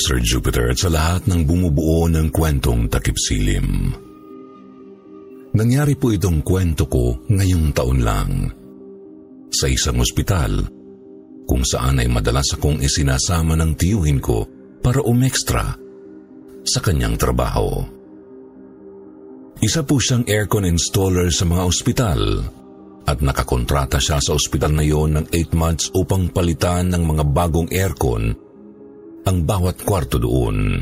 Sir Jupiter, at sa lahat ng bumubuo ng kwentong takip silim. Nangyari po itong kwento ko ngayong taon lang. Sa isang ospital, kung saan ay madalas akong isinasama ng tiyuhin ko para umextra sa kanyang trabaho. Isa po siyang aircon installer sa mga ospital at nakakontrata siya sa ospital na yon ng 8 months upang palitan ng mga bagong aircon ang bawat kwarto doon.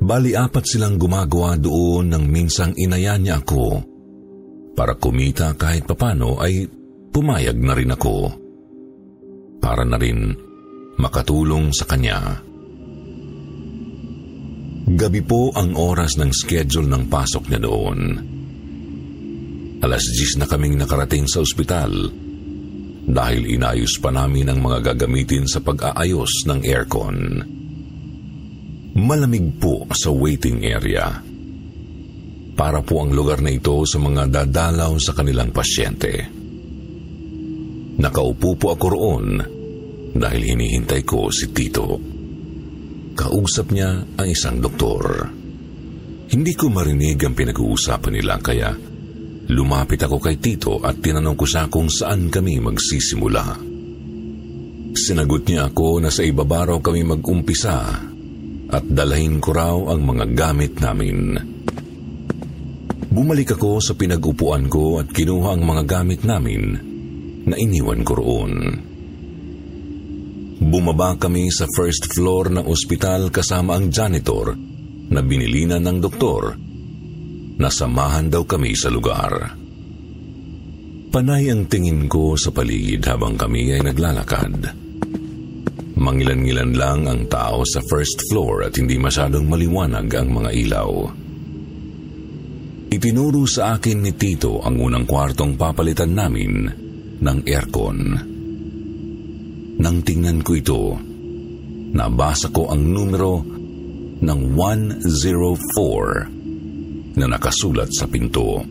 Bali apat silang gumagawa doon nang minsang inaya niya ako. Para kumita kahit papano ay pumayag na rin ako. Para na rin makatulong sa kanya. Gabi po ang oras ng schedule ng pasok niya doon. Alas 10 na kaming nakarating sa ospital dahil inayos pa namin ang mga gagamitin sa pag-aayos ng aircon. Malamig po sa waiting area. Para po ang lugar na ito sa mga dadalaw sa kanilang pasyente. Nakaupo po ako roon dahil hinihintay ko si Tito. Kausap niya ang isang doktor. Hindi ko marinig ang pinag-uusapan nila kaya Lumapit ako kay Tito at tinanong ko siya kung saan kami magsisimula. Sinagot niya ako na sa ibaba raw kami mag-umpisa at dalahin ko raw ang mga gamit namin. Bumalik ako sa pinag-upuan ko at kinuha ang mga gamit namin na iniwan ko roon. Bumaba kami sa first floor ng ospital kasama ang janitor na binilinan ng doktor nasamahan daw kami sa lugar. Panay ang tingin ko sa paligid habang kami ay naglalakad. Mangilan-ngilan lang ang tao sa first floor at hindi masyadong maliwanag ang mga ilaw. Itinuro sa akin ni Tito ang unang kwartong papalitan namin ng aircon. Nang tingnan ko ito, nabasa ko ang numero ng 104 na nakasulat sa pinto.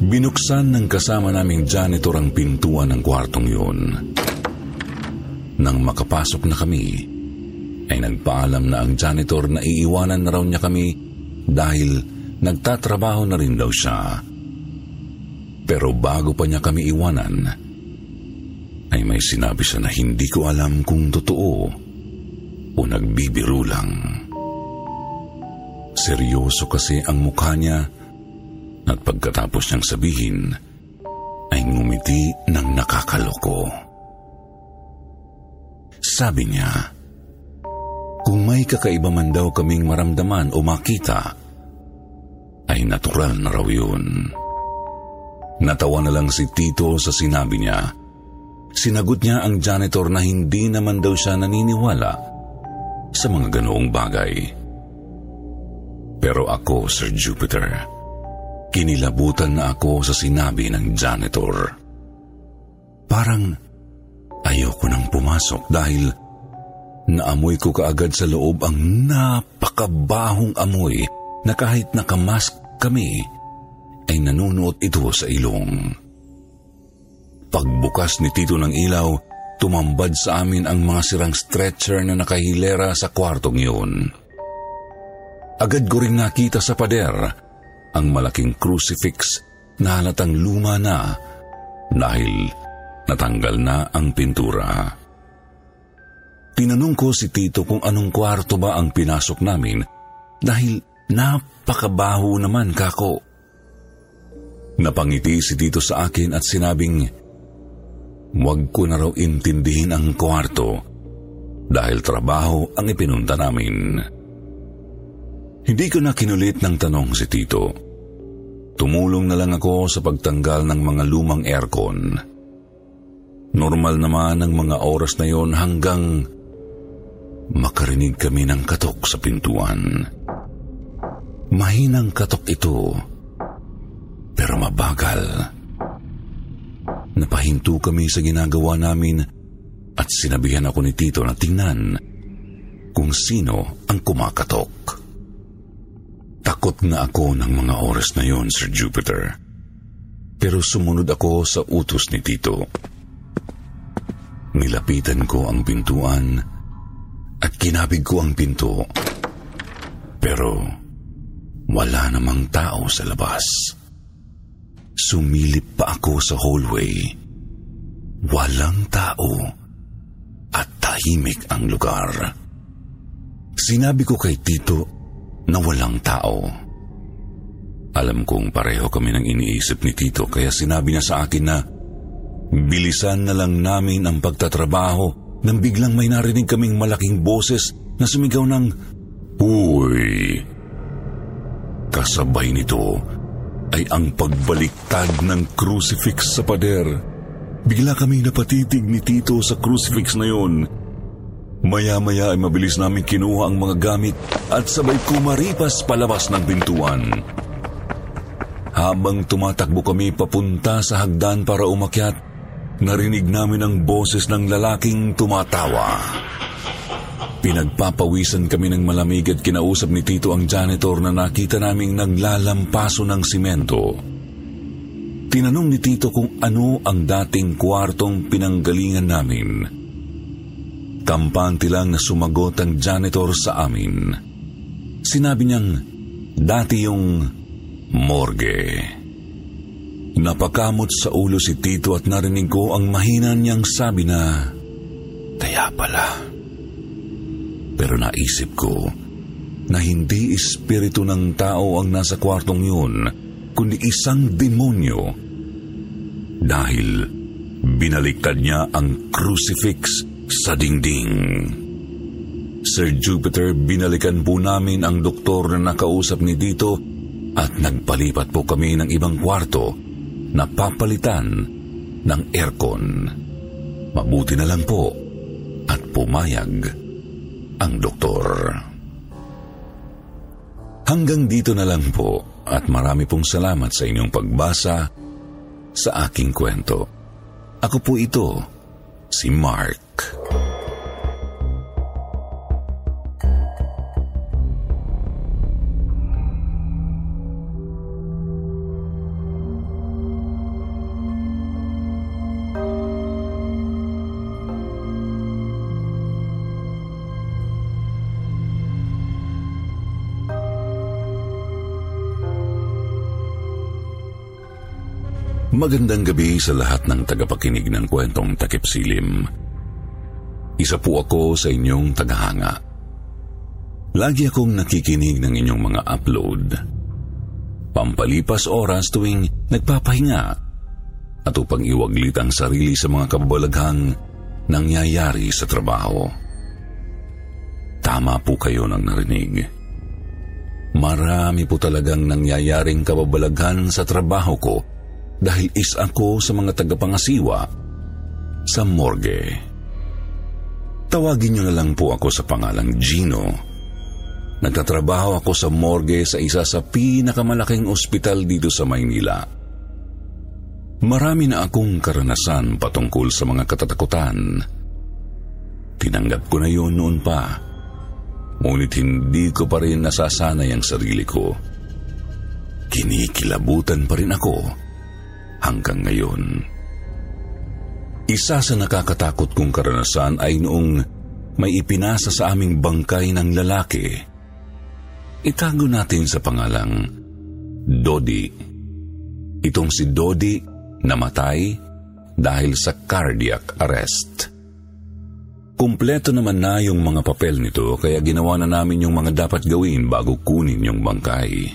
Binuksan ng kasama naming janitor ang pintuan ng kwartong yun. Nang makapasok na kami, ay nagpaalam na ang janitor na iiwanan na raw niya kami dahil nagtatrabaho na rin daw siya. Pero bago pa niya kami iwanan, ay may sinabi siya na hindi ko alam kung totoo o nagbibiro lang. Seryoso kasi ang mukha niya at pagkatapos niyang sabihin ay ngumiti ng nakakaloko. Sabi niya, kung may kakaiba man daw kaming maramdaman o makita, ay natural na raw yun. Natawa na lang si Tito sa sinabi niya. Sinagot niya ang janitor na hindi naman daw siya naniniwala sa mga ganoong bagay. Pero ako, Sir Jupiter, kinilabutan na ako sa sinabi ng janitor. Parang Ayoko nang pumasok dahil naamoy ko kaagad sa loob ang napakabahong amoy na kahit nakamask kami ay nanunuot ito sa ilong. Pagbukas ni Tito ng ilaw, tumambad sa amin ang mga sirang stretcher na nakahilera sa kwartong yun. Agad ko rin nakita sa pader ang malaking crucifix na halatang luma na dahil natanggal na ang pintura. Tinanong ko si Tito kung anong kwarto ba ang pinasok namin dahil napakabaho naman kako. Napangiti si Tito sa akin at sinabing, Huwag ko na raw intindihin ang kwarto dahil trabaho ang ipinunta namin. Hindi ko na kinulit ng tanong si Tito. Tumulong na lang ako sa pagtanggal ng mga lumang aircon. Normal naman ang mga oras na yon hanggang makarinig kami ng katok sa pintuan. Mahinang katok ito, pero mabagal. Napahinto kami sa ginagawa namin at sinabihan ako ni Tito na tingnan kung sino ang kumakatok. Takot nga ako ng mga oras na yon, Sir Jupiter. Pero sumunod ako sa utos ni Tito. Nilapitan ko ang pintuan at kinabig ko ang pinto. Pero wala namang tao sa labas. Sumilip pa ako sa hallway. Walang tao at tahimik ang lugar. Sinabi ko kay Tito na walang tao. Alam kong pareho kami ng iniisip ni Tito kaya sinabi niya sa akin na bilisan na lang namin ang pagtatrabaho nang biglang may narinig kaming malaking boses na sumigaw ng Uy! Kasabay nito ay ang pagbaliktad ng crucifix sa pader. Bigla kaming napatitig ni Tito sa crucifix na yon Maya-maya ay mabilis namin kinuha ang mga gamit at sabay kumaripas palabas ng pintuan. Habang tumatakbo kami papunta sa hagdan para umakyat, narinig namin ang boses ng lalaking tumatawa. Pinagpapawisan kami ng malamig at kinausap ni Tito ang janitor na nakita naming naglalampaso ng simento. Tinanong ni Tito kung ano ang dating kwartong pinanggalingan namin. Kampante lang na sumagot ang janitor sa amin. Sinabi niyang dati yung morgue. Napakamot sa ulo si Tito at narinig ko ang mahina niyang sabi na, Kaya pala. Pero naisip ko na hindi espiritu ng tao ang nasa kwartong yun, kundi isang demonyo. Dahil binaliktad niya ang crucifix sa dingding. Sir Jupiter, binalikan po namin ang doktor na nakausap ni Dito at nagpalipat po kami ng ibang kwarto na papalitan ng aircon. Mabuti na lang po at pumayag ang doktor. Hanggang dito na lang po at marami pong salamat sa inyong pagbasa sa aking kwento. Ako po ito, si Mark. Magandang gabi sa lahat ng tagapakinig ng kwentong takip silim. Isa po ako sa inyong tagahanga. Lagi akong nakikinig ng inyong mga upload. Pampalipas oras tuwing nagpapahinga at upang iwaglit ang sarili sa mga kabalaghang nangyayari sa trabaho. Tama po kayo ng narinig. Marami po talagang nangyayaring kababalaghan sa trabaho ko dahil isa ako sa mga tagapangasiwa sa morgue. Tawagin niyo na lang po ako sa pangalang Gino. Nagtatrabaho ako sa morgue sa isa sa pinakamalaking ospital dito sa Maynila. Marami na akong karanasan patungkol sa mga katatakutan. Tinanggap ko na yun noon pa. Ngunit hindi ko pa rin nasasanay ang sarili ko. Kinikilabutan pa rin ako hanggang ngayon. Isa sa nakakatakot kong karanasan ay noong may ipinasa sa aming bangkay ng lalaki. Itago natin sa pangalang Dodi. Itong si Dodi namatay dahil sa cardiac arrest. Kumpleto naman na yung mga papel nito kaya ginawa na namin yung mga dapat gawin bago kunin yung bangkay.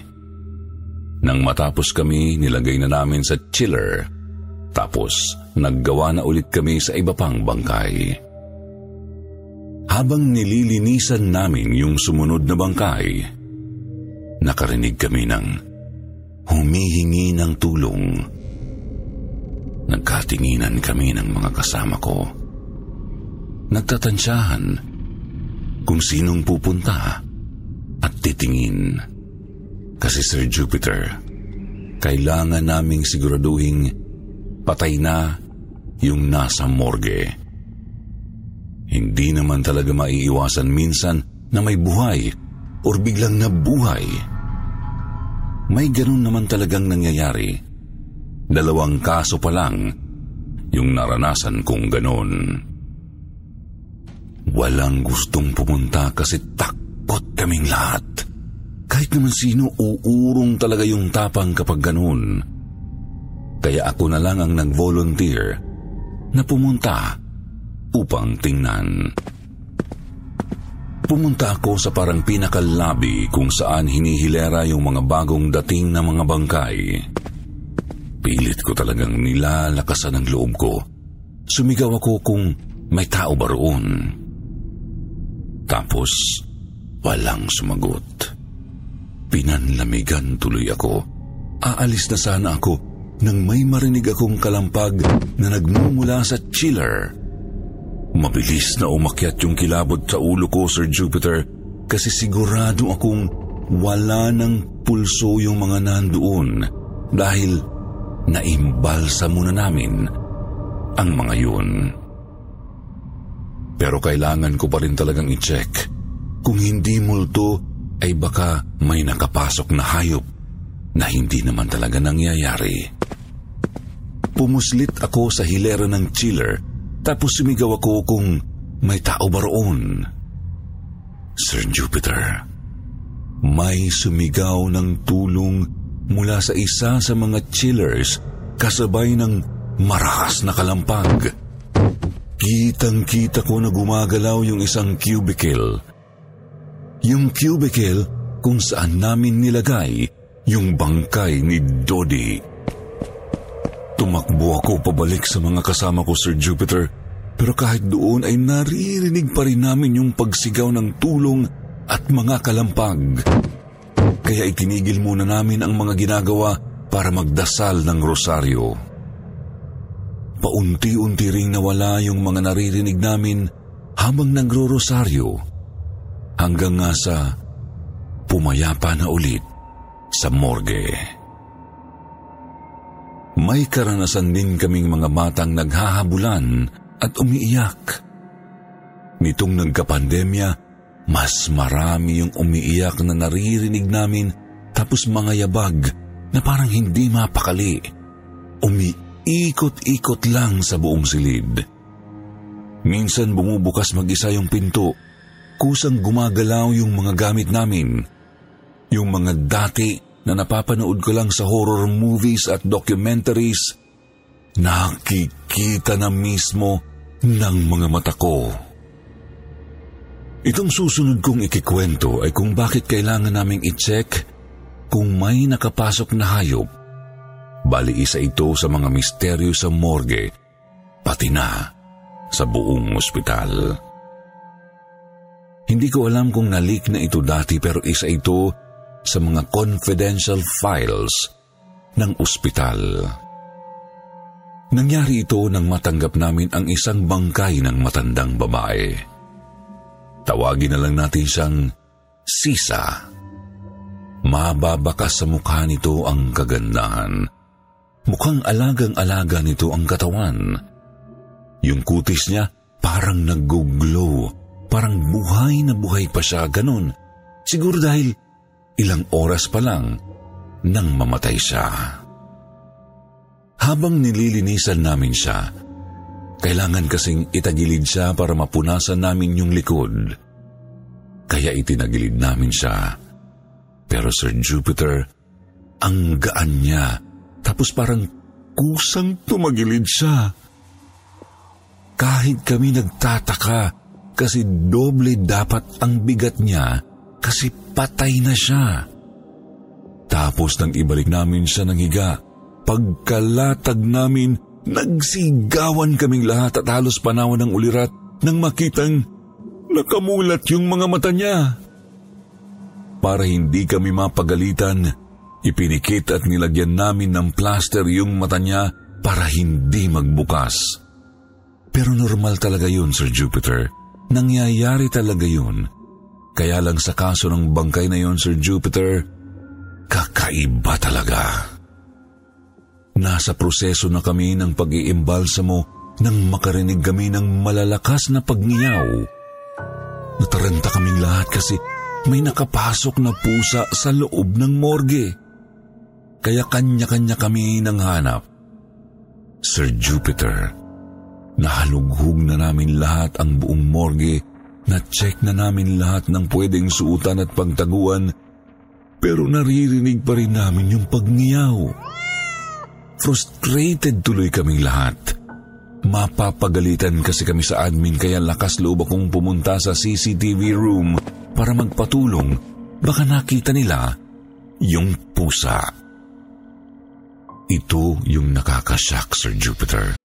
Nang matapos kami, nilagay na namin sa chiller. Tapos, naggawa na ulit kami sa iba pang bangkay. Habang nililinisan namin yung sumunod na bangkay, nakarinig kami ng humihingi ng tulong. Nagkatinginan kami ng mga kasama ko. Nagtatansyahan kung sinong pupunta at titingin. Kasi Sir Jupiter, kailangan naming siguraduhin patay na yung nasa morgue. Hindi naman talaga maiiwasan minsan na may buhay or biglang nabuhay. May ganun naman talagang nangyayari Dalawang kaso pa lang yung naranasan kong ganon. Walang gustong pumunta kasi takot kaming lahat. Kahit naman sino, uurong talaga yung tapang kapag ganun. Kaya ako na lang ang nag-volunteer na pumunta upang tingnan. Pumunta ako sa parang pinakalabi kung saan hinihilera yung mga bagong dating na mga bangkay. Pilit ko talagang nilalakasan ang loob ko. Sumigaw ako kung may tao ba roon. Tapos, walang sumagot. Pinanlamigan tuloy ako. Aalis na sana ako nang may marinig akong kalampag na nagmumula sa chiller. Mabilis na umakyat yung kilabot sa ulo ko, Sir Jupiter, kasi sigurado akong wala ng pulso yung mga nandoon dahil naimbalsa muna namin ang mga yun. Pero kailangan ko pa rin talagang i-check. Kung hindi multo, ay baka may nakapasok na hayop na hindi naman talaga nangyayari. Pumuslit ako sa hilera ng chiller tapos sumigaw ako kung may tao ba roon. Sir Jupiter, may sumigaw ng tulong mula sa isa sa mga chillers kasabay ng marakas na kalampag. Kitang-kita ko na gumagalaw yung isang cubicle. Yung cubicle kung saan namin nilagay yung bangkay ni Dodi. Tumakbo ako pabalik sa mga kasama ko, Sir Jupiter, pero kahit doon ay naririnig pa rin namin yung pagsigaw ng tulong at mga kalampag. Kaya itinigil muna namin ang mga ginagawa para magdasal ng rosaryo. Paunti-unti ring nawala yung mga naririnig namin habang nagro-rosaryo hanggang nga sa pumayapa na ulit sa morgue. May karanasan din kaming mga batang naghahabulan at umiiyak. Nitong nagkapandemya, mas marami yung umiiyak na naririnig namin tapos mga yabag na parang hindi mapakali. Umiikot-ikot lang sa buong silid. Minsan bumubukas mag-isa yung pinto, kusang gumagalaw yung mga gamit namin. Yung mga dati na napapanood ko lang sa horror movies at documentaries, nakikita na mismo ng mga mata ko. Itong susunod kong ikikwento ay kung bakit kailangan naming i-check kung may nakapasok na hayop. Bali isa ito sa mga misteryo sa morgue, pati na sa buong ospital. Hindi ko alam kung nalik na ito dati pero isa ito sa mga confidential files ng ospital. Nangyari ito nang matanggap namin ang isang bangkay ng matandang babae. Tawagin na lang natin siyang Sisa. Mababakas sa mukha nito ang kagandahan. Mukhang alagang-alaga nito ang katawan. Yung kutis niya parang nag-glow. Parang buhay na buhay pa siya, ganun. Siguro dahil ilang oras pa lang nang mamatay siya. Habang nililinisan namin siya, kailangan kasing itagilid siya para mapunasan namin yung likod. Kaya itinagilid namin siya. Pero Sir Jupiter, ang gaan niya. Tapos parang kusang tumagilid siya. Kahit kami nagtataka kasi doble dapat ang bigat niya kasi patay na siya. Tapos nang ibalik namin siya ng higa, pagkalatag namin, nagsigawan kaming lahat at halos panawan ng ulirat nang makitang nakamulat yung mga mata niya. Para hindi kami mapagalitan, ipinikit at nilagyan namin ng plaster yung mata niya para hindi magbukas. Pero normal talaga yun, Sir Jupiter. Nangyayari talaga yun. Kaya lang sa kaso ng bangkay na yun, Sir Jupiter, kakaiba talaga. Nasa proseso na kami ng pag-iimbalsamo nang makarinig kami ng malalakas na pagngiyaw. Nataranta kaming lahat kasi may nakapasok na pusa sa loob ng morgue. Kaya kanya-kanya kami nang hanap. Sir Jupiter, nahalughog na namin lahat ang buong morgue, na-check na namin lahat ng pwedeng suutan at pagtaguan, pero naririnig pa rin namin yung pagngiyaw. Frustrated tuloy kaming lahat. Mapapagalitan kasi kami sa admin kaya lakas loob akong pumunta sa CCTV room para magpatulong, baka nakita nila yung pusa. Ito yung nakakashock, Sir Jupiter.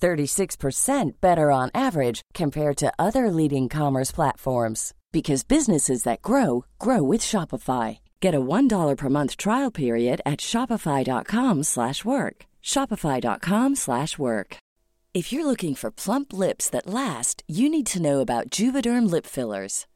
36% better on average compared to other leading commerce platforms because businesses that grow grow with Shopify. Get a $1 per month trial period at shopify.com/work. shopify.com/work. If you're looking for plump lips that last, you need to know about Juvederm lip fillers.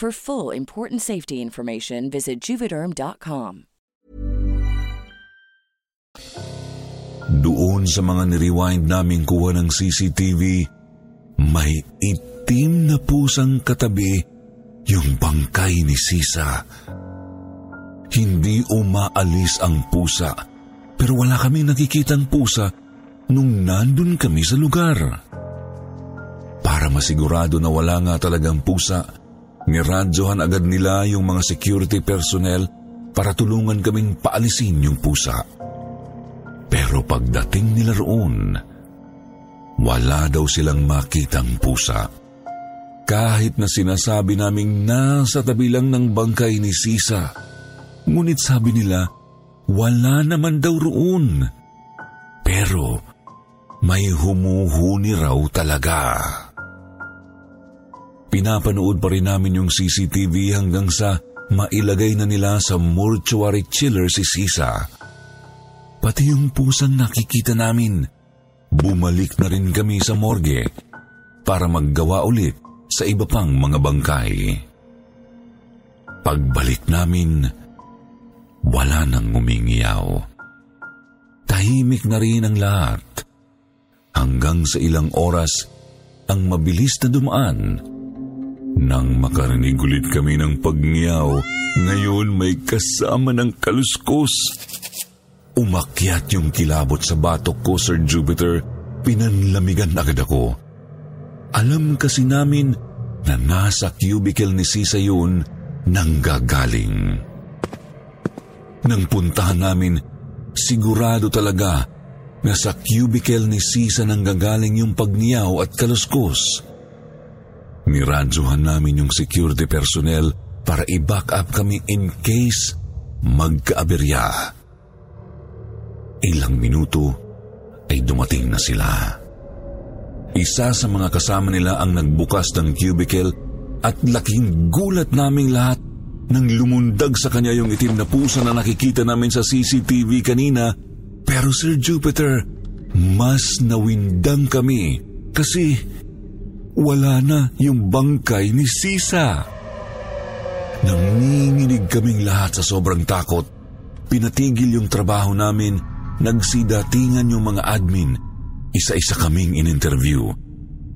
For full important safety information, visit juvederm.com. Doon sa mga nirewind naming kuha ng CCTV, may itim na pusang katabi yung bangkay ni Sisa. Hindi umaalis ang pusa, pero wala kaming nakikitang pusa nung nandun kami sa lugar. Para masigurado na wala nga talagang pusa, Niradyohan agad nila yung mga security personnel para tulungan kaming paalisin yung pusa. Pero pagdating nila roon, wala daw silang makitang pusa. Kahit na sinasabi naming nasa tabi lang ng bangkay ni Sisa, ngunit sabi nila, wala naman daw roon. Pero may humuhuni raw talaga. Pinapanood pa rin namin yung CCTV hanggang sa mailagay na nila sa mortuary chiller si Sisa. Pati yung pusang nakikita namin, bumalik na rin kami sa morgue para maggawa ulit sa iba pang mga bangkay. Pagbalik namin, wala nang umingiyaw. Tahimik na rin ang lahat. Hanggang sa ilang oras, ang mabilis na dumaan. Nang makarinig ulit kami ng pagngiyaw, ngayon may kasama ng kaluskos. Umakyat yung kilabot sa batok ko, Sir Jupiter. Pinanlamigan agad ako. Alam kasi namin na nasa cubicle ni Sisa yun nang gagaling. Nang puntahan namin, sigurado talaga na sa cubicle ni Sisa nang gagaling yung pagniyaw at kaluskos. Niradyohan namin yung security personnel para i-back up kami in case magkaaberya. Ilang minuto ay dumating na sila. Isa sa mga kasama nila ang nagbukas ng cubicle at laking gulat naming lahat nang lumundag sa kanya yung itim na pusa na nakikita namin sa CCTV kanina. Pero Sir Jupiter, mas nawindang kami kasi wala na yung bangkay ni Sisa. Nanginginig kaming lahat sa sobrang takot. Pinatigil yung trabaho namin, nagsidatingan yung mga admin. Isa-isa kaming in-interview.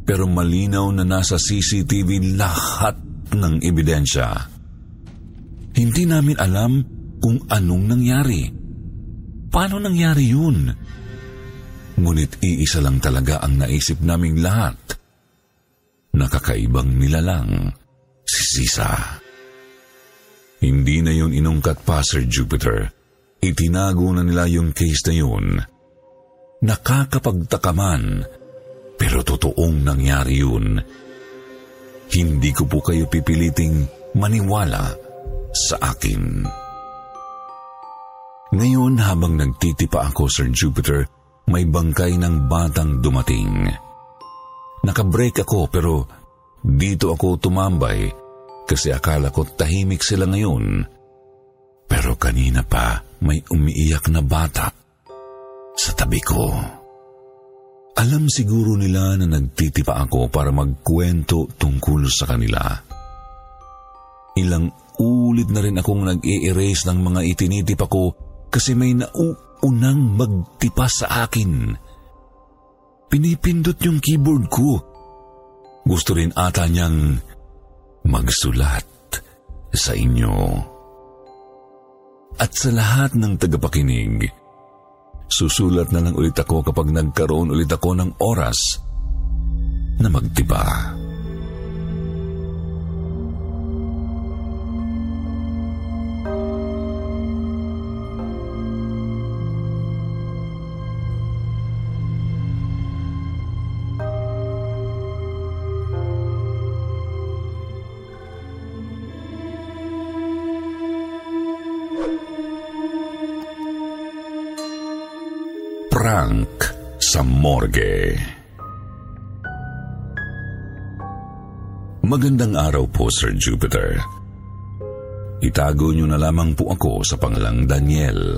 Pero malinaw na nasa CCTV lahat ng ebidensya. Hindi namin alam kung anong nangyari. Paano nangyari yun? Ngunit iisa lang talaga ang naisip naming lahat. Nakakaibang nilalang si Sisa. Hindi na yun inungkat pa, Sir Jupiter. Itinago na nila yung case na yun. Nakakapagtakaman, pero totoong nangyari yun. Hindi ko po kayo pipiliting maniwala sa akin. Ngayon habang nagtitipa ako, Sir Jupiter, may bangkay ng batang dumating. Nakabreak ako pero dito ako tumambay kasi akala ko tahimik sila ngayon. Pero kanina pa may umiiyak na bata sa tabi ko. Alam siguro nila na nagtitipa ako para magkwento tungkol sa kanila. Ilang ulit na rin akong nag-i-erase ng mga itinitip ako kasi may nauunang magtipa sa akin. Pinipindot yung keyboard ko. Gusto rin ata niyang magsulat sa inyo. At sa lahat ng tagapakinig, susulat na lang ulit ako kapag nagkaroon ulit ako ng oras na magtiba. Prank sa morgue. Magandang araw po, Sir Jupiter. Itago niyo na lamang po ako sa pangalang Daniel.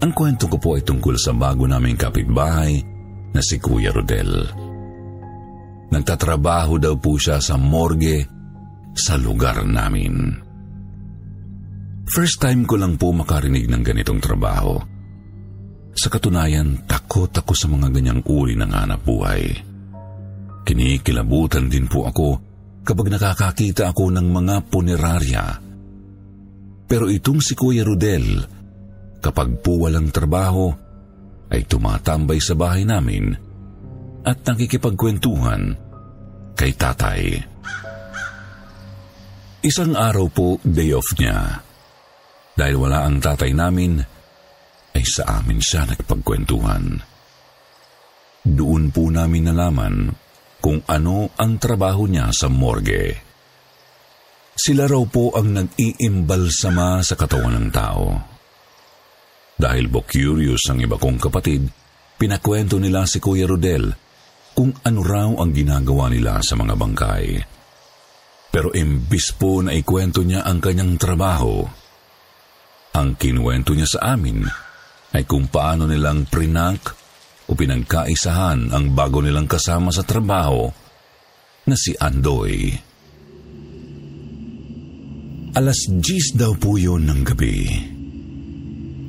Ang kwento ko po ay tungkol sa bago naming kapitbahay na si Kuya Rodel. Nagtatrabaho daw po siya sa morgue sa lugar namin. First time ko lang po makarinig ng ganitong trabaho. Sa katunayan, takot ako sa mga ganyang uri ng hanap buhay. Kinikilabutan din po ako kapag nakakakita ako ng mga punerarya. Pero itong si Kuya Rudel, kapag po walang trabaho, ay tumatambay sa bahay namin at nakikipagkwentuhan kay tatay. Isang araw po, day off niya. Dahil wala ang tatay namin, ay sa amin siya nagpagkwentuhan. Doon po namin nalaman kung ano ang trabaho niya sa morgue. Sila raw po ang nag-iimbalsama sa katawan ng tao. Dahil bo curious ang iba kong kapatid, pinakwento nila si Kuya Rodel kung ano raw ang ginagawa nila sa mga bangkay. Pero imbis po na ikwento niya ang kanyang trabaho, ang kinuwento niya sa amin ay kung paano nilang prinank o pinagkaisahan ang bago nilang kasama sa trabaho na si Andoy. Alas 10 daw po yun ng gabi.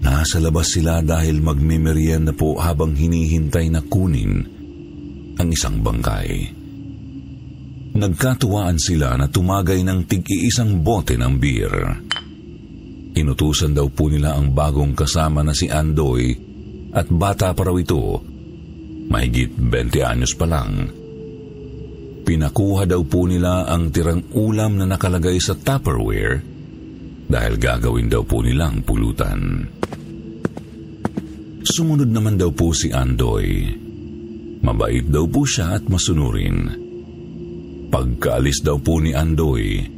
Nasa labas sila dahil magmimerienda po habang hinihintay na kunin ang isang bangkay. Nagkatuwaan sila na tumagay ng tig-iisang bote ng beer. Inutusan daw po nila ang bagong kasama na si Andoy at bata pa raw ito, mahigit 20 anyos pa lang. Pinakuha daw po nila ang tirang ulam na nakalagay sa Tupperware dahil gagawin daw po nilang pulutan. Sumunod naman daw po si Andoy. Mabait daw po siya at masunurin. Pagkaalis daw po ni Andoy,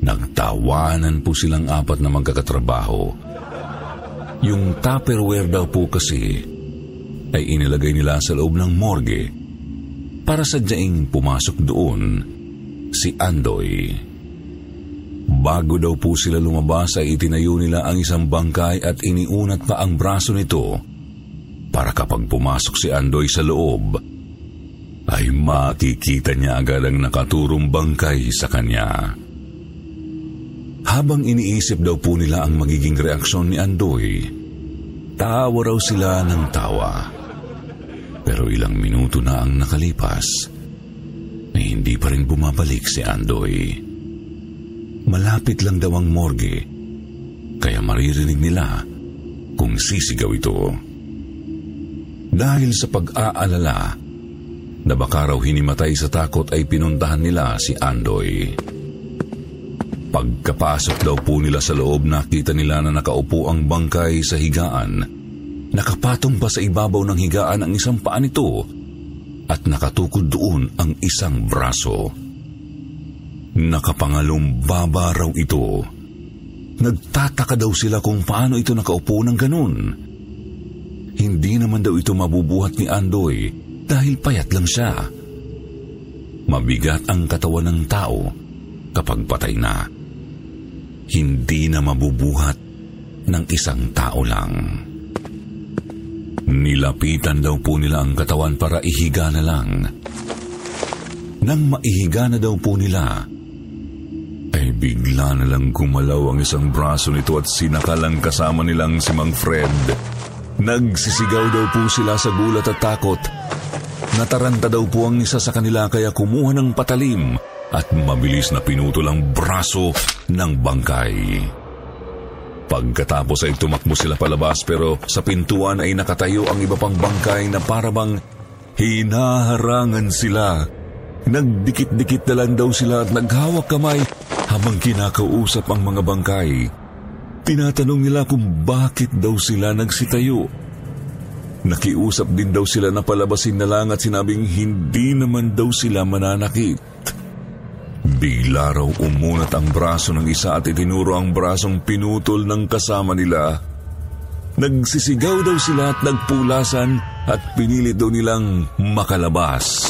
nagtawanan po silang apat na magkakatrabaho. Yung tupperware daw po kasi ay inilagay nila sa loob ng morgue para sadyaing pumasok doon si Andoy. Bago daw po sila lumabas ay itinayo nila ang isang bangkay at iniunat pa ang braso nito para kapag pumasok si Andoy sa loob, ay makikita niya agad ang nakaturong bangkay sa kanya. Habang iniisip daw po nila ang magiging reaksyon ni Andoy, tawa raw sila ng tawa. Pero ilang minuto na ang nakalipas, ay hindi pa rin bumabalik si Andoy. Malapit lang daw ang morgue, kaya maririnig nila kung sisigaw ito. Dahil sa pag-aalala, na baka raw hinimatay sa takot ay pinuntahan nila si Andoy. Pagkapasok daw po nila sa loob, nakita nila na nakaupo ang bangkay sa higaan. Nakapatong pa sa ibabaw ng higaan ang isang paa nito at nakatukod doon ang isang braso. Nakapangalumbaba raw ito. Nagtataka daw sila kung paano ito nakaupo ng ganun. Hindi naman daw ito mabubuhat ni Andoy dahil payat lang siya. Mabigat ang katawan ng tao kapag patay na. Hindi na mabubuhat ng isang tao lang. Nilapitan daw po nila ang katawan para ihiga na lang. Nang maihiga na daw po nila, ay bigla na lang gumalaw ang isang braso nito at sinakalang kasama nilang si Mang Fred. Nagsisigaw daw po sila sa gulat at takot Nataranta daw po ang isa sa kanila kaya kumuha ng patalim at mabilis na pinutol ang braso ng bangkay. Pagkatapos ay tumakbo sila palabas pero sa pintuan ay nakatayo ang iba pang bangkay na parabang hinaharangan sila. Nagdikit-dikit na lang daw sila at naghawak kamay habang kinakausap ang mga bangkay. Tinatanong nila kung bakit daw sila nagsitayo Nakiusap din daw sila na palabasin na lang at sinabing hindi naman daw sila mananakit. Bigla raw umunat ang braso ng isa at itinuro ang brasong pinutol ng kasama nila. Nagsisigaw daw sila at nagpulasan at pinilit daw nilang makalabas.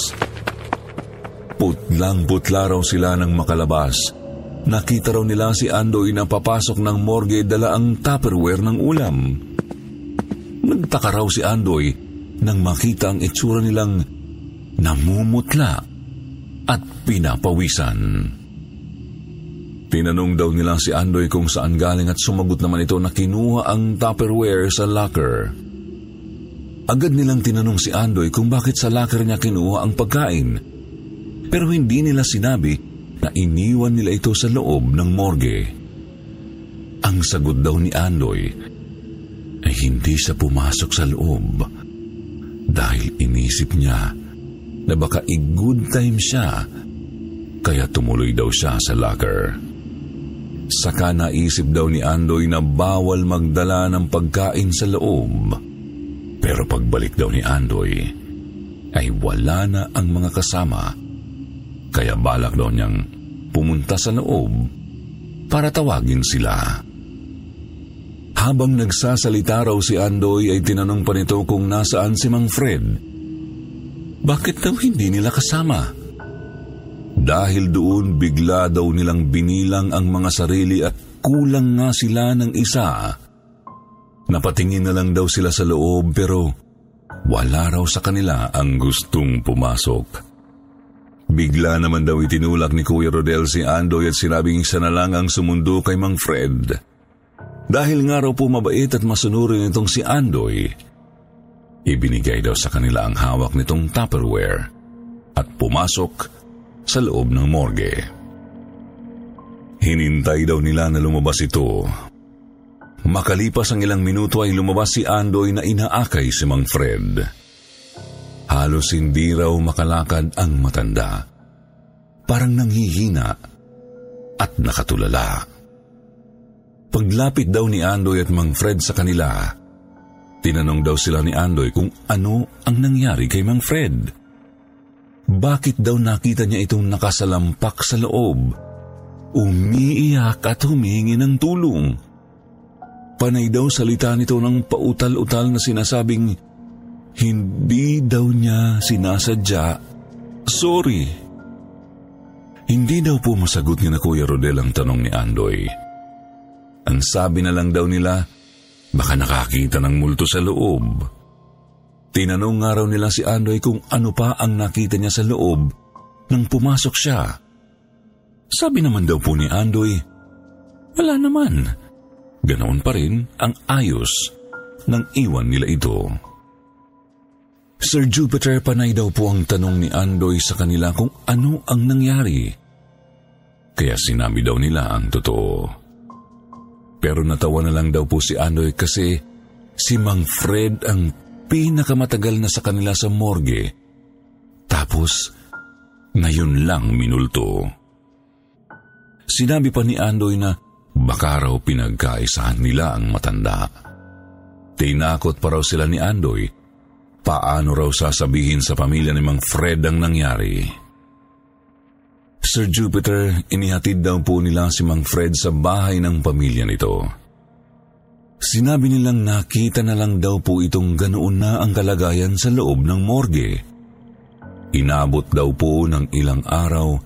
Putlang-putla raw sila ng makalabas. Nakita raw nila si Andoy na papasok ng morgue dala ang tupperware ng ulam. Nagtaka raw si Andoy nang makita ang itsura nilang namumutla at pinapawisan. Tinanong daw nila si Andoy kung saan galing at sumagot naman ito na kinuha ang Tupperware sa locker. Agad nilang tinanong si Andoy kung bakit sa locker niya kinuha ang pagkain. Pero hindi nila sinabi na iniwan nila ito sa loob ng morgue. Ang sagot daw ni Andoy ay hindi siya pumasok sa loob dahil inisip niya na baka i-good time siya kaya tumuloy daw siya sa locker. Saka naisip daw ni Andoy na bawal magdala ng pagkain sa loob. Pero pagbalik daw ni Andoy, ay wala na ang mga kasama. Kaya balak daw niyang pumunta sa loob para tawagin sila. Habang nagsasalita raw si Andoy ay tinanong pa nito kung nasaan si Mang Fred. Bakit daw hindi nila kasama? Dahil doon bigla daw nilang binilang ang mga sarili at kulang nga sila ng isa. Napatingin na lang daw sila sa loob pero wala raw sa kanila ang gustong pumasok. Bigla naman daw itinulak ni Kuya Rodel si Andoy at sinabing isa na lang ang sumundo kay Mang Fred. Dahil nga raw po mabait at masunurin itong si Andoy, ibinigay daw sa kanila ang hawak nitong Tupperware at pumasok sa loob ng morgue. Hinintay daw nila na lumabas ito. Makalipas ang ilang minuto ay lumabas si Andoy na inaakay si Mang Fred. Halos hindi raw makalakad ang matanda. Parang nanghihina at nakatulala. Paglapit daw ni Andoy at Mang Fred sa kanila, tinanong daw sila ni Andoy kung ano ang nangyari kay Mang Fred. Bakit daw nakita niya itong nakasalampak sa loob? Umiiyak at humingi ng tulong. Panay daw salita nito ng pautal-utal na sinasabing, hindi daw niya sinasadya. Sorry. Hindi daw po masagot ni na Kuya Rodel ang tanong ni Andoy. Ang sabi na lang daw nila, baka nakakita ng multo sa loob. Tinanong nga raw nila si Andoy kung ano pa ang nakita niya sa loob nang pumasok siya. Sabi naman daw po ni Andoy, wala naman. Ganoon pa rin ang ayos ng iwan nila ito. Sir Jupiter, panay daw po ang tanong ni Andoy sa kanila kung ano ang nangyari. Kaya sinabi daw nila ang totoo. Pero natawa na lang daw po si Andoy kasi si Mang Fred ang pinakamatagal na sa kanila sa morgue. Tapos, ngayon lang minulto. Sinabi pa ni Andoy na baka raw pinagkaisahan nila ang matanda. Tinakot pa raw sila ni Andoy Paano raw sasabihin sa pamilya ni Mang Fred ang nangyari? Sir Jupiter, inihatid daw po nila si Mang Fred sa bahay ng pamilya nito. Sinabi nilang nakita na lang daw po itong ganoon na ang kalagayan sa loob ng morgue. Inabot daw po ng ilang araw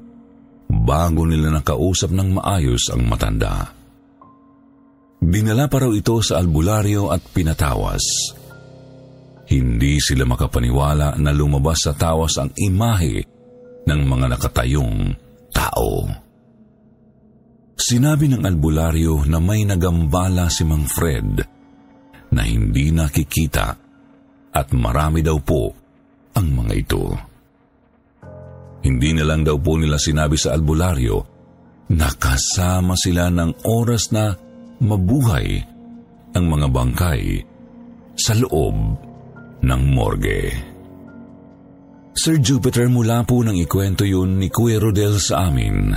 bago nila nakausap ng maayos ang matanda. Dinala pa raw ito sa albularyo at pinatawas. Hindi sila makapaniwala na lumabas sa tawas ang imahe ng mga nakatayong tao. Sinabi ng albularyo na may nagambala si Mang Fred na hindi nakikita at marami daw po ang mga ito. Hindi na lang daw po nila sinabi sa albularyo na kasama sila ng oras na mabuhay ang mga bangkay sa loob ng morgue. Sir Jupiter, mula po nang ikwento yun ni Kuya Rodel sa amin.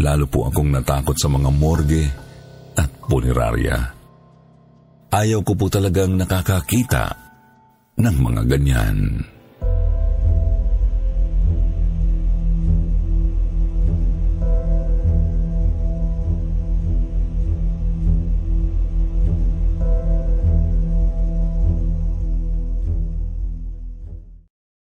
Lalo po akong natakot sa mga morgue at punerarya. Ayaw ko po talagang nakakakita ng mga ganyan.